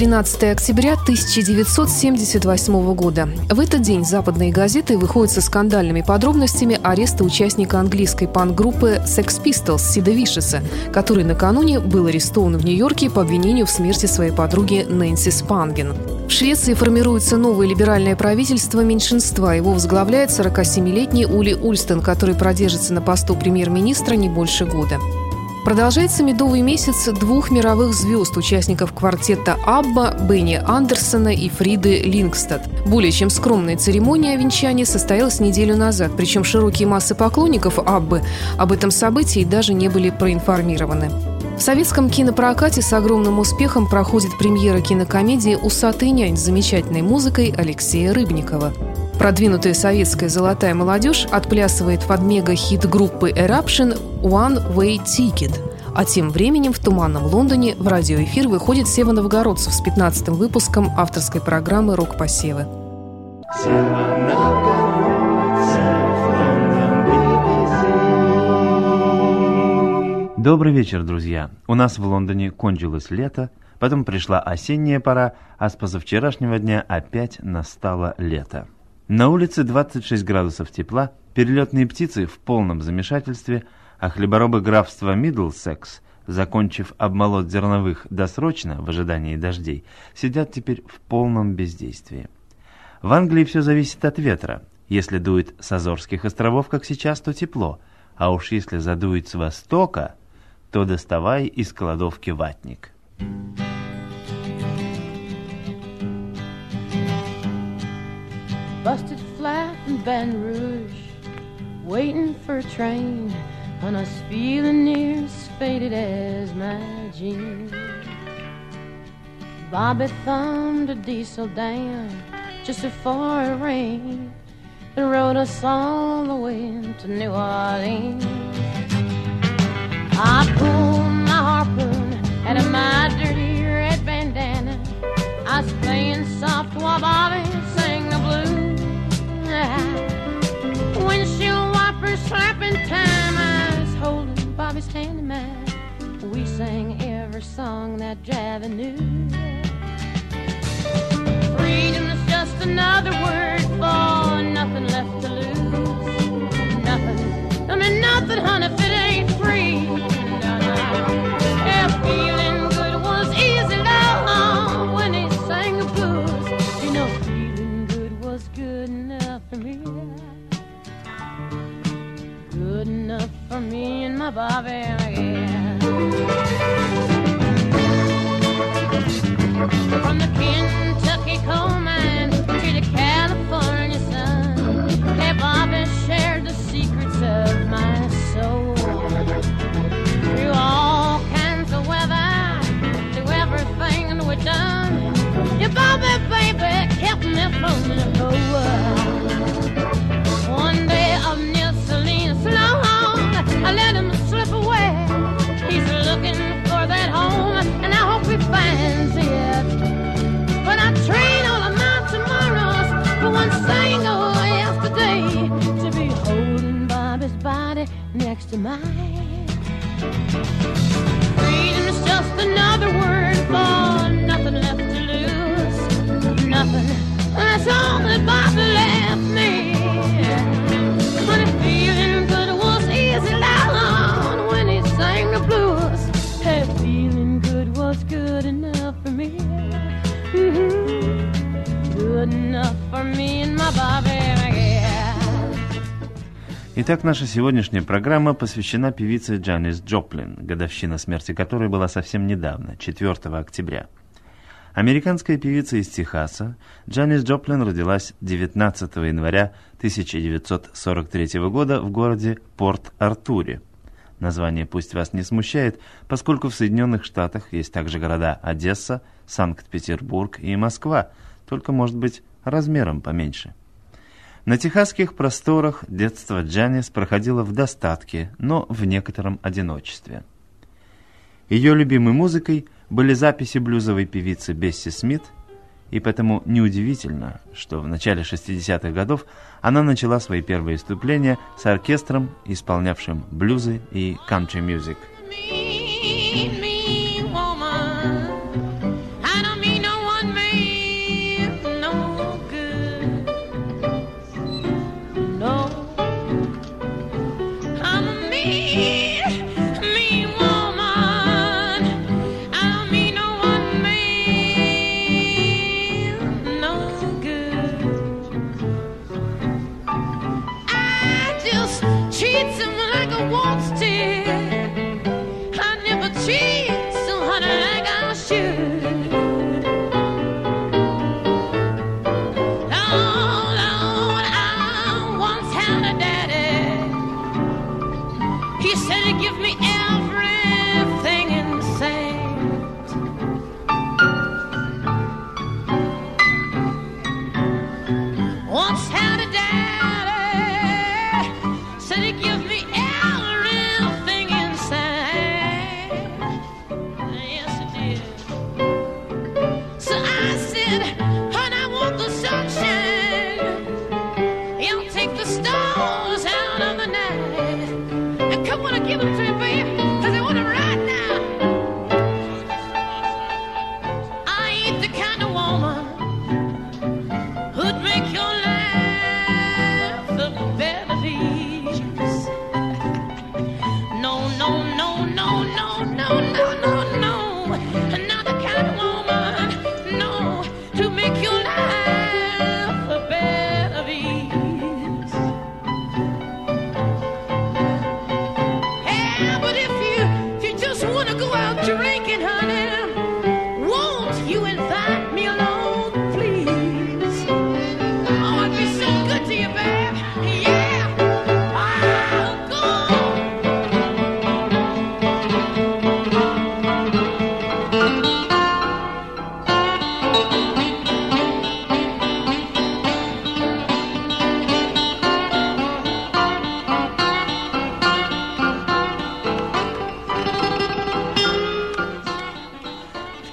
13 октября 1978 года. В этот день западные газеты выходят со скандальными подробностями ареста участника английской панк-группы Sex Pistols Сида Вишеса, который накануне был арестован в Нью-Йорке по обвинению в смерти своей подруги Нэнси Спанген. В Швеции формируется новое либеральное правительство меньшинства. Его возглавляет 47-летний Ули Ульстон, который продержится на посту премьер-министра не больше года. Продолжается медовый месяц двух мировых звезд, участников квартета Абба, Бенни Андерсона и Фриды Лингстад. Более чем скромная церемония венчания состоялась неделю назад, причем широкие массы поклонников Аббы об этом событии даже не были проинформированы. В советском кинопрокате с огромным успехом проходит премьера кинокомедии «Усатый нянь» с замечательной музыкой Алексея Рыбникова. Продвинутая советская золотая молодежь отплясывает под мега-хит группы Eruption «One Way Ticket». А тем временем в туманном Лондоне в радиоэфир выходит Сева Новгородцев с 15-м выпуском авторской программы «Рок-посевы». Добрый вечер, друзья. У нас в Лондоне кончилось лето, потом пришла осенняя пора, а с позавчерашнего дня опять настало лето. На улице 26 градусов тепла, перелетные птицы в полном замешательстве, а хлеборобы графства Мидлсекс, закончив обмолот зерновых досрочно в ожидании дождей, сидят теперь в полном бездействии. В Англии все зависит от ветра. Если дует с Азорских островов, как сейчас, то тепло, а уж если задует с востока, то доставай из кладовки ватник. Busted flat in Baton Rouge, waiting for a train, and I was feeling near as faded as my jeans. Bobby thumbed a diesel down just before it rained and rode us all the way to New Orleans. I pulled my harpoon out of my dirty red bandana. I was playing soft while sang every song that Javi knew. Freedom's just another word for nothing left to lose. Nothing. I mean, nothing, honey, to mine. Итак, наша сегодняшняя программа посвящена певице Джанис Джоплин, годовщина смерти которой была совсем недавно, 4 октября. Американская певица из Техаса, Джанис Джоплин родилась 19 января 1943 года в городе Порт-Артуре. Название пусть вас не смущает, поскольку в Соединенных Штатах есть также города Одесса, Санкт-Петербург и Москва, только, может быть, размером поменьше. На техасских просторах детство Джанис проходило в достатке, но в некотором одиночестве. Ее любимой музыкой были записи блюзовой певицы Бесси Смит, и поэтому неудивительно, что в начале 60-х годов она начала свои первые выступления с оркестром, исполнявшим блюзы и кантри-мюзик –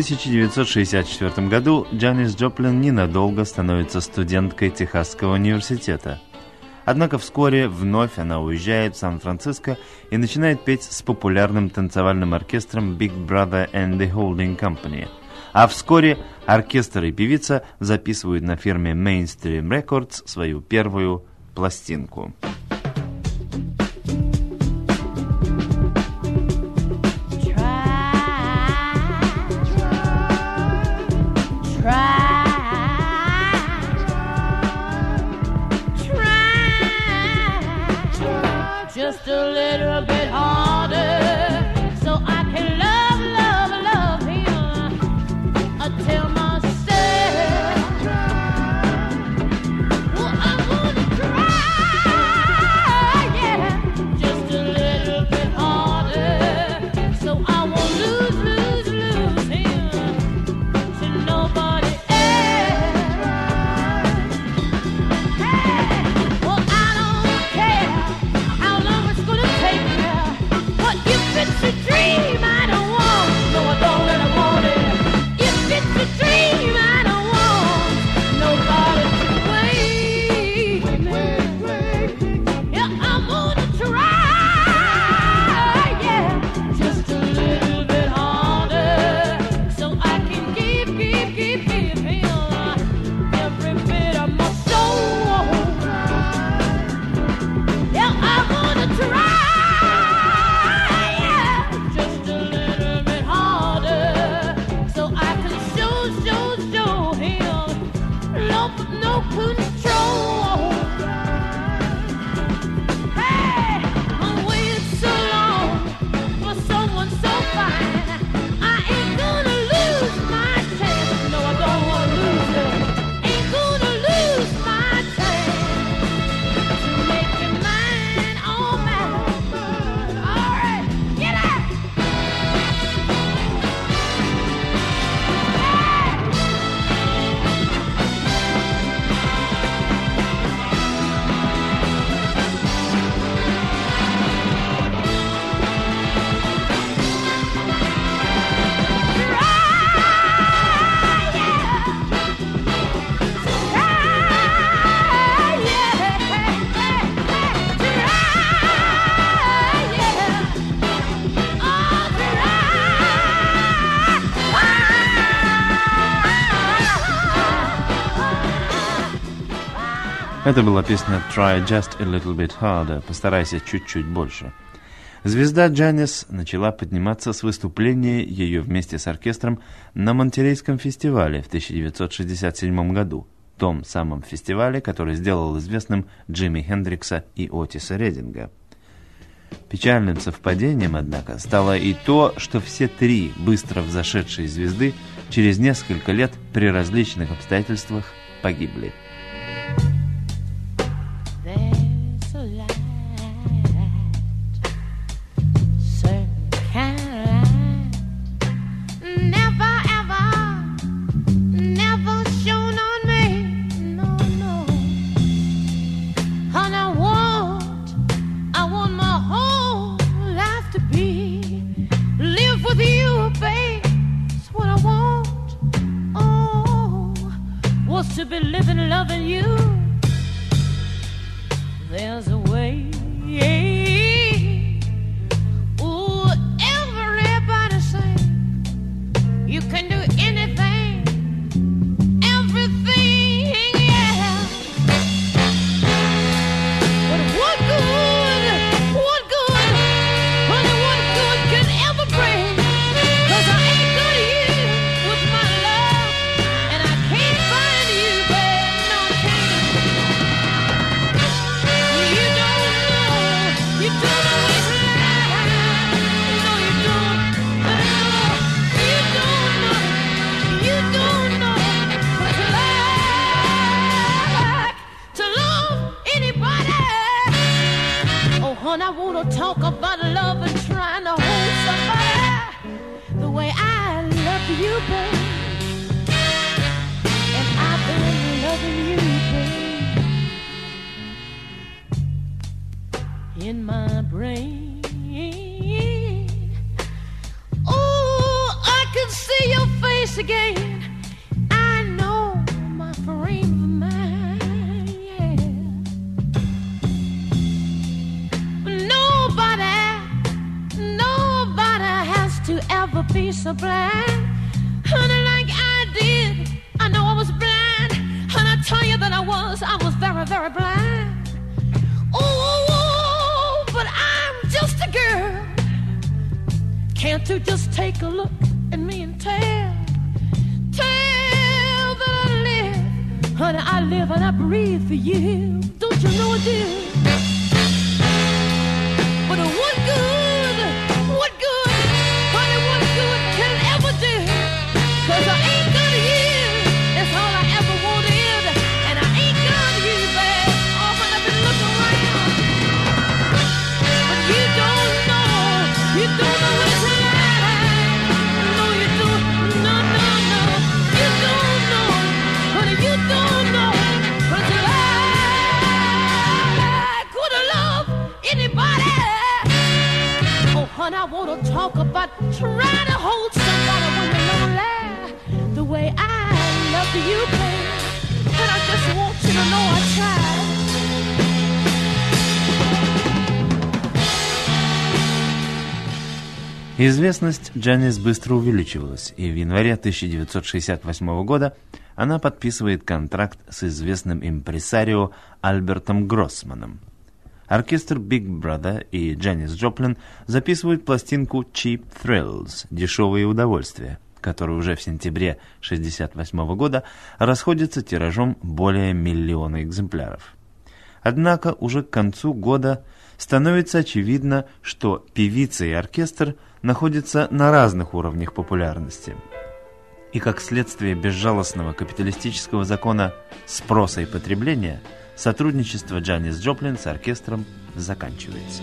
1964 году Джанис Джоплин ненадолго становится студенткой Техасского университета. Однако вскоре вновь она уезжает в Сан-Франциско и начинает петь с популярным танцевальным оркестром Big Brother and the Holding Company. А вскоре оркестр и певица записывают на фирме Mainstream Records свою первую пластинку. Это была песня «Try just a little bit harder» «Постарайся чуть-чуть больше». Звезда Джанис начала подниматься с выступления ее вместе с оркестром на Монтерейском фестивале в 1967 году, том самом фестивале, который сделал известным Джимми Хендрикса и Отиса Рединга. Печальным совпадением, однако, стало и то, что все три быстро взошедшие звезды через несколько лет при различных обстоятельствах погибли. There's in my brain. Oh, I can see your face again. I know my frame of mind. Yeah. Nobody, nobody has to ever be so blind. Honey, like I did. I know I was blind. And I tell you that I was, I was very, very blind. Can't you just take a look at me and tell, tell that I live, honey, I live and I breathe for you. Известность Джанис быстро увеличивалась, и в январе 1968 года она подписывает контракт с известным импресарио Альбертом Гроссманом. Оркестр Big Brother и Джанис Джоплин записывают пластинку Cheap Thrills – «Дешевые удовольствия», которая уже в сентябре 1968 года расходится тиражом более миллиона экземпляров. Однако уже к концу года становится очевидно, что певица и оркестр находятся на разных уровнях популярности. И как следствие безжалостного капиталистического закона спроса и потребления, сотрудничество Джанис Джоплин с оркестром заканчивается.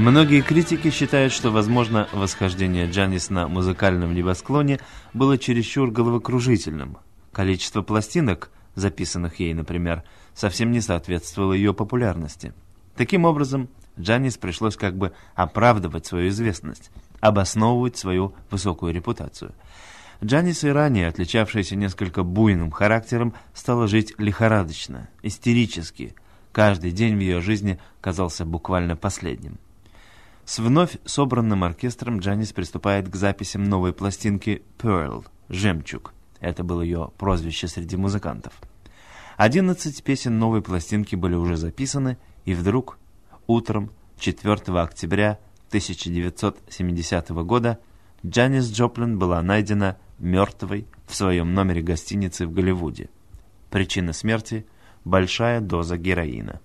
Многие критики считают, что, возможно, восхождение Джанис на музыкальном небосклоне было чересчур головокружительным. Количество пластинок, записанных ей, например, совсем не соответствовало ее популярности. Таким образом, Джанис пришлось как бы оправдывать свою известность, обосновывать свою высокую репутацию. Джанис и ранее, отличавшаяся несколько буйным характером, стала жить лихорадочно, истерически. Каждый день в ее жизни казался буквально последним. С вновь собранным оркестром Джанис приступает к записям новой пластинки «Pearl» — «Жемчуг». Это было ее прозвище среди музыкантов. 11 песен новой пластинки были уже записаны, и вдруг, утром 4 октября 1970 года, Джанис Джоплин была найдена мертвой в своем номере гостиницы в Голливуде. Причина смерти – большая доза героина.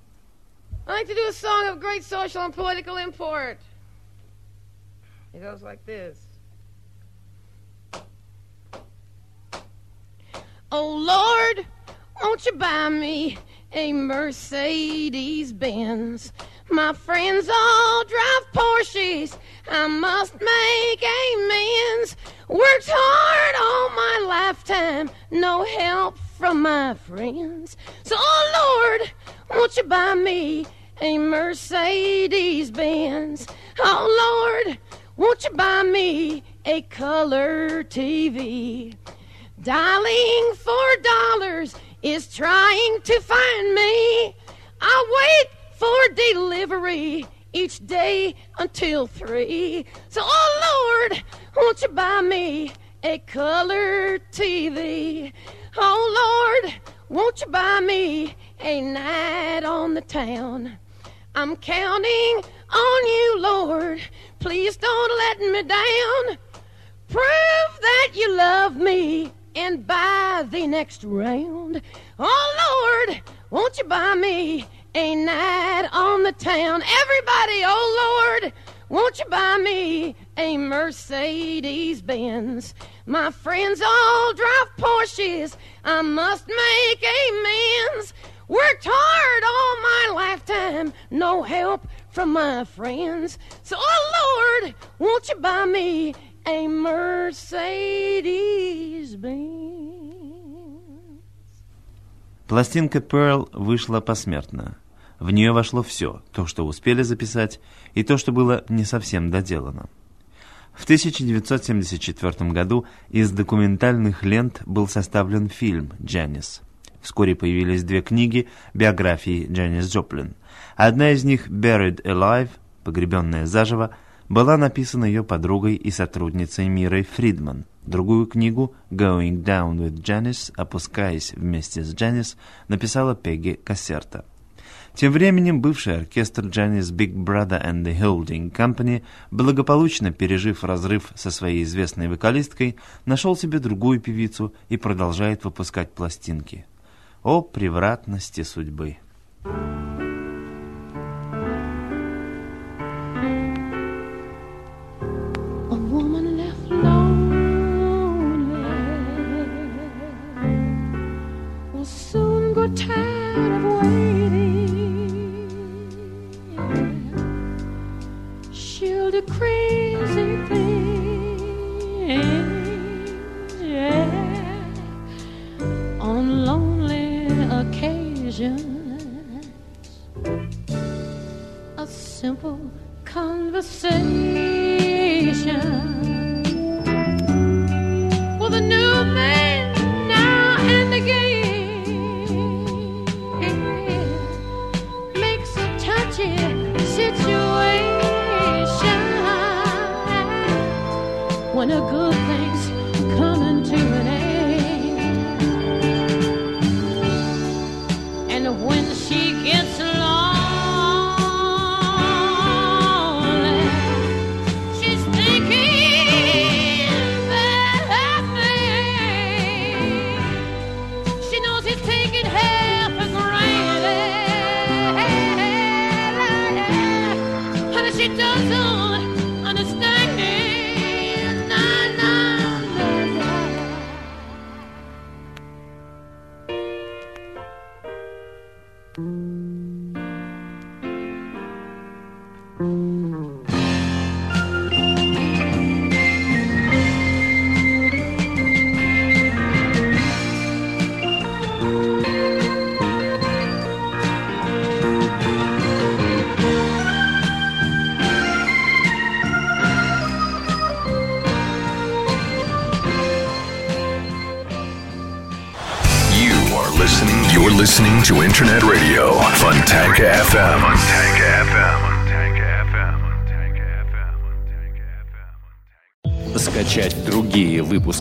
I like to do a song of great social and political import. It goes like this. Oh Lord, won't you buy me a Mercedes Benz? My friends all drive Porsches. I must make amends. Worked hard all my lifetime, no help from my friends. So, oh Lord, won't you buy me a Mercedes Benz? Oh Lord, won't you buy me a color TV? Dialing for dollars is trying to find me. I wait for delivery each day until three. So, oh Lord, won't you buy me a color TV? Oh Lord, won't you buy me a night on the town? I'm counting on you, Lord. Please don't let me down. Prove that you love me and buy the next round. Oh Lord, won't you buy me a night on the town? Everybody, oh Lord, won't you buy me a Mercedes Benz? My friends all drive Porsches. I must make amends. Worked hard all my lifetime, no help from my friends. So, oh Lord, won't you buy me a Mercedes Benz? Пластинка Pearl вышла посмертно. В нее вошло все, то, что успели записать, и то, что было не совсем доделано. В 1974 году из документальных лент был составлен фильм «Джанис». Вскоре появились две книги биографии Джанис Джоплин. Одна из них «Buried Alive» — «Погребенная заживо» была написана ее подругой и сотрудницей Мирой Фридман. Другую книгу «Going Down with Janice» «Опускаясь вместе с Джанис» написала Пегги Кассерта. Тем временем бывший оркестр Джанис Big Brother and the Holding Company, благополучно пережив разрыв со своей известной вокалисткой, нашел себе другую певицу и продолжает выпускать пластинки. О превратности судьбы! A a good